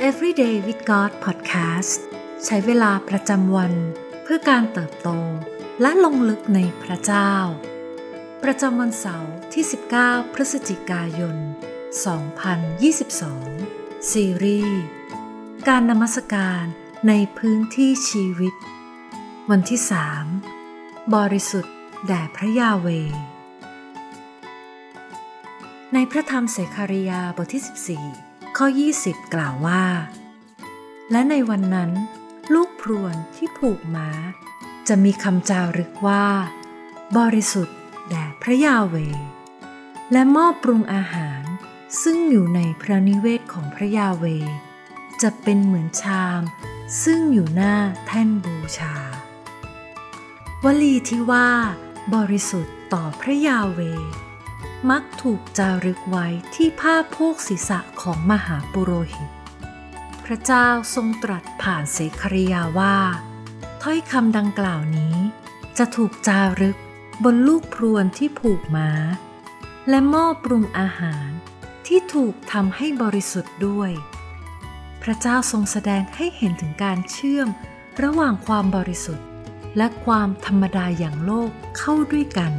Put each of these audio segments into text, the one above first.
Everyday with God Podcast ใช้เวลาประจำวันเพื่อการเติบโตและลงลึกในพระเจ้า ประจำวันเสาร์ที่ 19 พฤศจิกายน 2022 ซีรีส์การนมัสการในพื้นที่ชีวิต วันที่ 3 บริสุทธิ์แด่พระยาเวในพระธรรมเสคาริยาบทที่ 14 ข้อ 20 กล่าวว่า และในวันนั้น ลูกพรวนที่ผูกม้า จะมีคำจารึกว่า บริสุทธิ์แด่พระยาเว และหม้อปรุงอาหาร ซึ่งอยู่ในพระนิเวศของพระยาเว จะเป็นเหมือนชาม ซึ่งอยู่หน้าแท่นบูชา วลีที่ว่า บริสุทธิ์ต่อพระยาเว มักถูกจารึกไว้ที่ผ้าโพกศีรษะของมหาปุโรหิต พระเจ้าทรงตรัสผ่านเสคริยาว่า ถ้อยคำดังกล่าวนี้ จะถูกจารึกบนลูกพรวนที่ผูกม้า และหม้อปรุงอาหารที่ถูกทำให้บริสุทธิ์ด้วย พระเจ้าทรงแสดงให้เห็นถึงการเชื่อมระหว่างความบริสุทธิ์ และความธรรมดาอย่างโลกเข้าด้วยกัน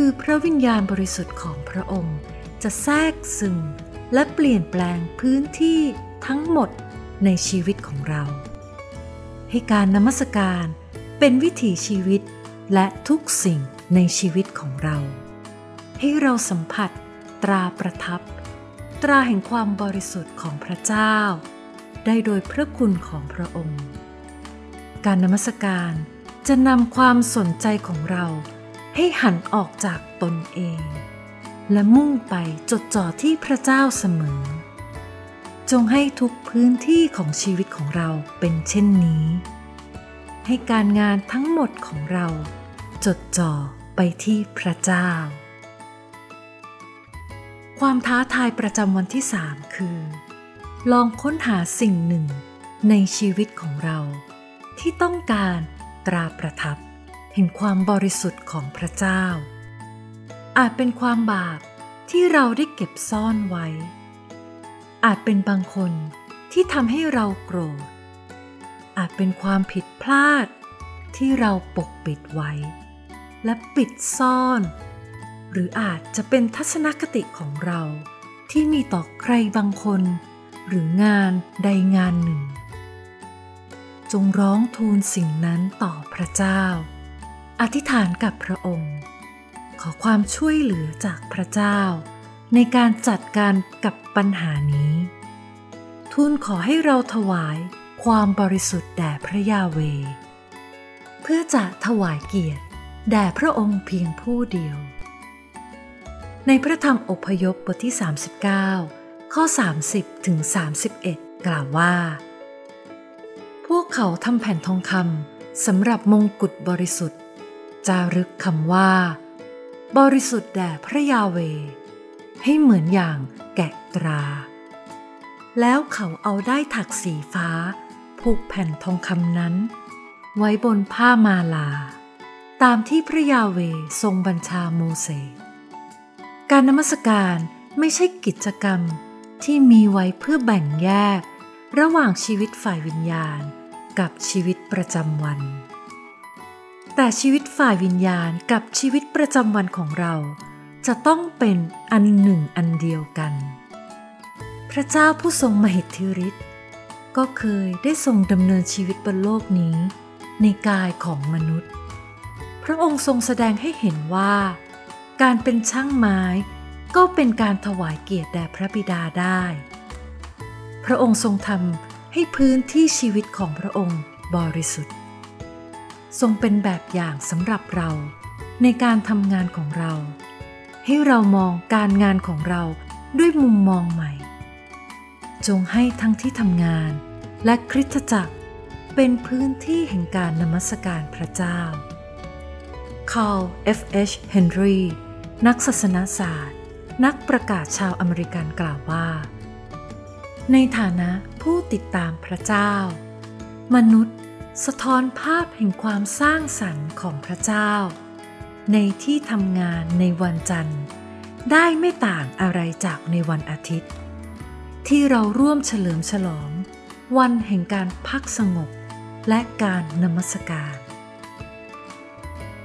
คือพระวิญญาณบริสุทธิ์ของพระองค์ จะแทรกซึมและเปลี่ยนแปลงพื้นที่ทั้งหมดในชีวิตของเรา ให้การนมัสการเป็นวิถีชีวิตและทุกสิ่งในชีวิตของเรา ให้เราสัมผัสตราประทับ ตราแห่งความบริสุทธิ์ของพระเจ้า ได้โดยพระคุณของพระองค์ การนมัสการจะนำความสนใจของเรา ให้หันออกจากตนเอง และมุ่งไปจดจ่อที่พระเจ้าเสมอ จงให้ทุกพื้นที่ของชีวิตของเราเป็นเช่นนี้ ให้การงานทั้งหมดของเรา จดจ่อไปที่พระเจ้า ความท้าทายประจำวันที่สามคือ ลองค้นหาสิ่งหนึ่งในชีวิตของเรา ที่ต้องการตราประทับ ห่งความบริสุทธิ์ของพระเจ้า อาจเป็นความบาปที่เราได้เก็บซ่อนไว้ อาจเป็นบางคนที่ทำให้เราโกรธ อาจเป็นความผิดพลาดที่เราปกปิดไว้ และปิดซ่อน หรืออาจจะเป็นทัศนคติของเราที่มีต่อใครบางคน หรืองานใดงานหนึ่ง จงร้องทูลสิ่งนั้นต่อพระเจ้า อธิษฐานกับพระองค์ ขอความช่วยเหลือจากพระเจ้า ในการจัดการกับปัญหานี้ ทูลขอให้เราถวายความบริสุทธิ์แด่พระยาเว เพื่อจะถวายเกียรติแด่พระองค์เพียงผู้เดียว ในพระธรรมอพยพบทที่ 39 ข้อ 30ถึง31 กล่าวว่า พวกเขาทำแผ่นทองคำสำหรับมงกุฎบริสุทธิ์ จารึกคำว่า บริสุทธิ์แด่พระยาเว ให้เหมือนอย่างแกะตรา แล้วเขาเอาได้ถักสีฟ้า ผูกแผ่นทองคำนั้น ไว้บนผ้ามาลา ตามที่พระยาเวทรงบัญชาโมเสสการนมัสการไม่ใช่กิจกรรมที่มีไว้เพื่อแบ่งแยก ระหว่างชีวิตฝ่ายวิญญาณกับชีวิตประจำวัน แต่ชีวิตฝ่ายวิญญาณกับชีวิตประจำวันของเรา จะต้องเป็นอันหนึ่งอันเดียวกัน พระเจ้าผู้ทรงมหิทธิฤทธิ์ก็เคยได้ทรงดำเนินชีวิตบนโลกนี้ ในกายของมนุษย์ พระองค์ทรงแสดงให้เห็นว่า การเป็นช่างไม้ก็เป็นการถวายเกียรติแด่พระบิดาได้ พระองค์ทรงทำให้พื้นที่ชีวิตของพระองค์บริสุทธิ์ ทรงเป็นแบบอย่างสำหรับเรา ในการทำงานของเรา ให้เรามองการงานของเราด้วยมุมมองใหม่ จงให้ทั้งที่ทำงานและคริสตจักรเป็นพื้นที่แห่งการนมัสการพระเจ้า Carl F. H. Henry นักศาสนาศาสตร์ นักประกาศชาวอเมริกันกล่าวว่า ในฐานะผู้ติดตามพระเจ้า มนุษย์ สะท้อนภาพแห่งความสร้างสรรค์ของพระเจ้า ในที่ทำงานในวันจันทร์ ได้ไม่ต่างอะไรจากในวันอาทิตย์ ที่เราร่วมเฉลิมฉลอง วันแห่งการพักสงบและการนมัสการ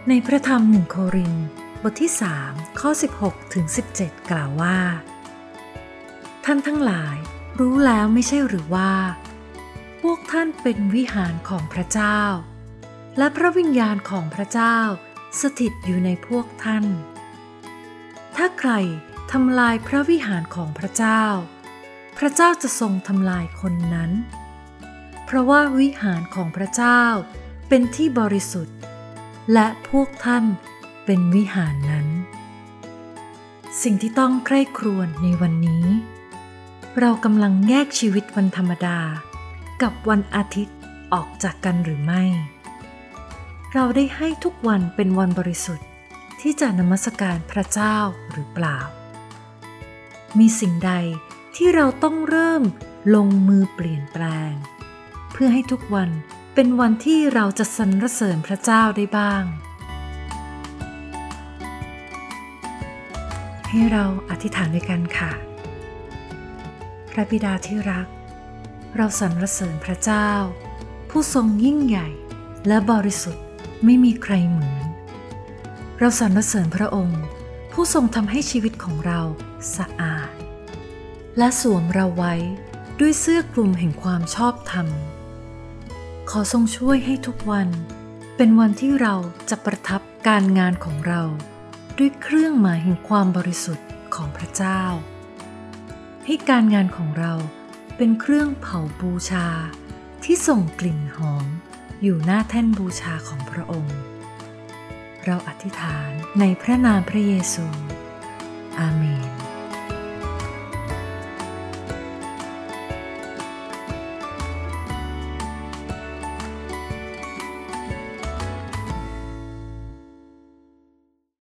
ในพระธรรมหนึ่งโครินบทที่ 3 ข้อ 16 ถึง 17 กล่าวว่า ท่านทั้งหลายรู้แล้วไม่ใช่หรือว่า พวกท่านเป็นวิหารของพระเจ้า และพระวิญญาณของพระเจ้าสถิตอยู่ในพวกท่าน ถ้าใครทำลายพระวิหารของพระเจ้า พระเจ้าจะทรงทำลายคนนั้น เพราะว่าวิหารของพระเจ้าเป็นที่บริสุทธิ์ และพวกท่านเป็นวิหารนั้น สิ่งที่ต้องใคร่ครวญในวันนี้ เรากำลังแยกชีวิตวันธรรมดา กับวันอาทิตย์ออกจากกันหรือไม่ เราได้ให้ทุกวันเป็นวันบริสุทธิ์ที่จะนมัสการพระเจ้าหรือเปล่า มีสิ่งใดที่เราต้องเริ่มลงมือเปลี่ยนแปลง เพื่อให้ทุกวันเป็นวันที่เราจะสรรเสริญพระเจ้าได้บ้าง ให้เราอธิษฐานด้วยกันค่ะ พระบิดาที่รัก เราสรรเสริญพระเจ้า ผู้ทรงยิ่งใหญ่และบริสุทธิ์ไม่มีใครเหมือน เราสรรเสริญพระองค์ ผู้ทรงทำให้ชีวิตของเราสะอาด และสวมเราไว้ด้วยเสื้อกลุ่มแห่งความชอบธรรม ขอทรงช่วยให้ทุกวัน เป็นวันที่เราจะประทับการงานของเรา ด้วยเครื่องหมายแห่งความบริสุทธิ์ของพระเจ้า ให้การงานของเรา เป็นเครื่องเผาบูชา ที่ส่งกลิ่นหอม อยู่หน้าแท่นบูชาของพระองค์ เราอธิษฐานในพระนามพระเยซู อาเมน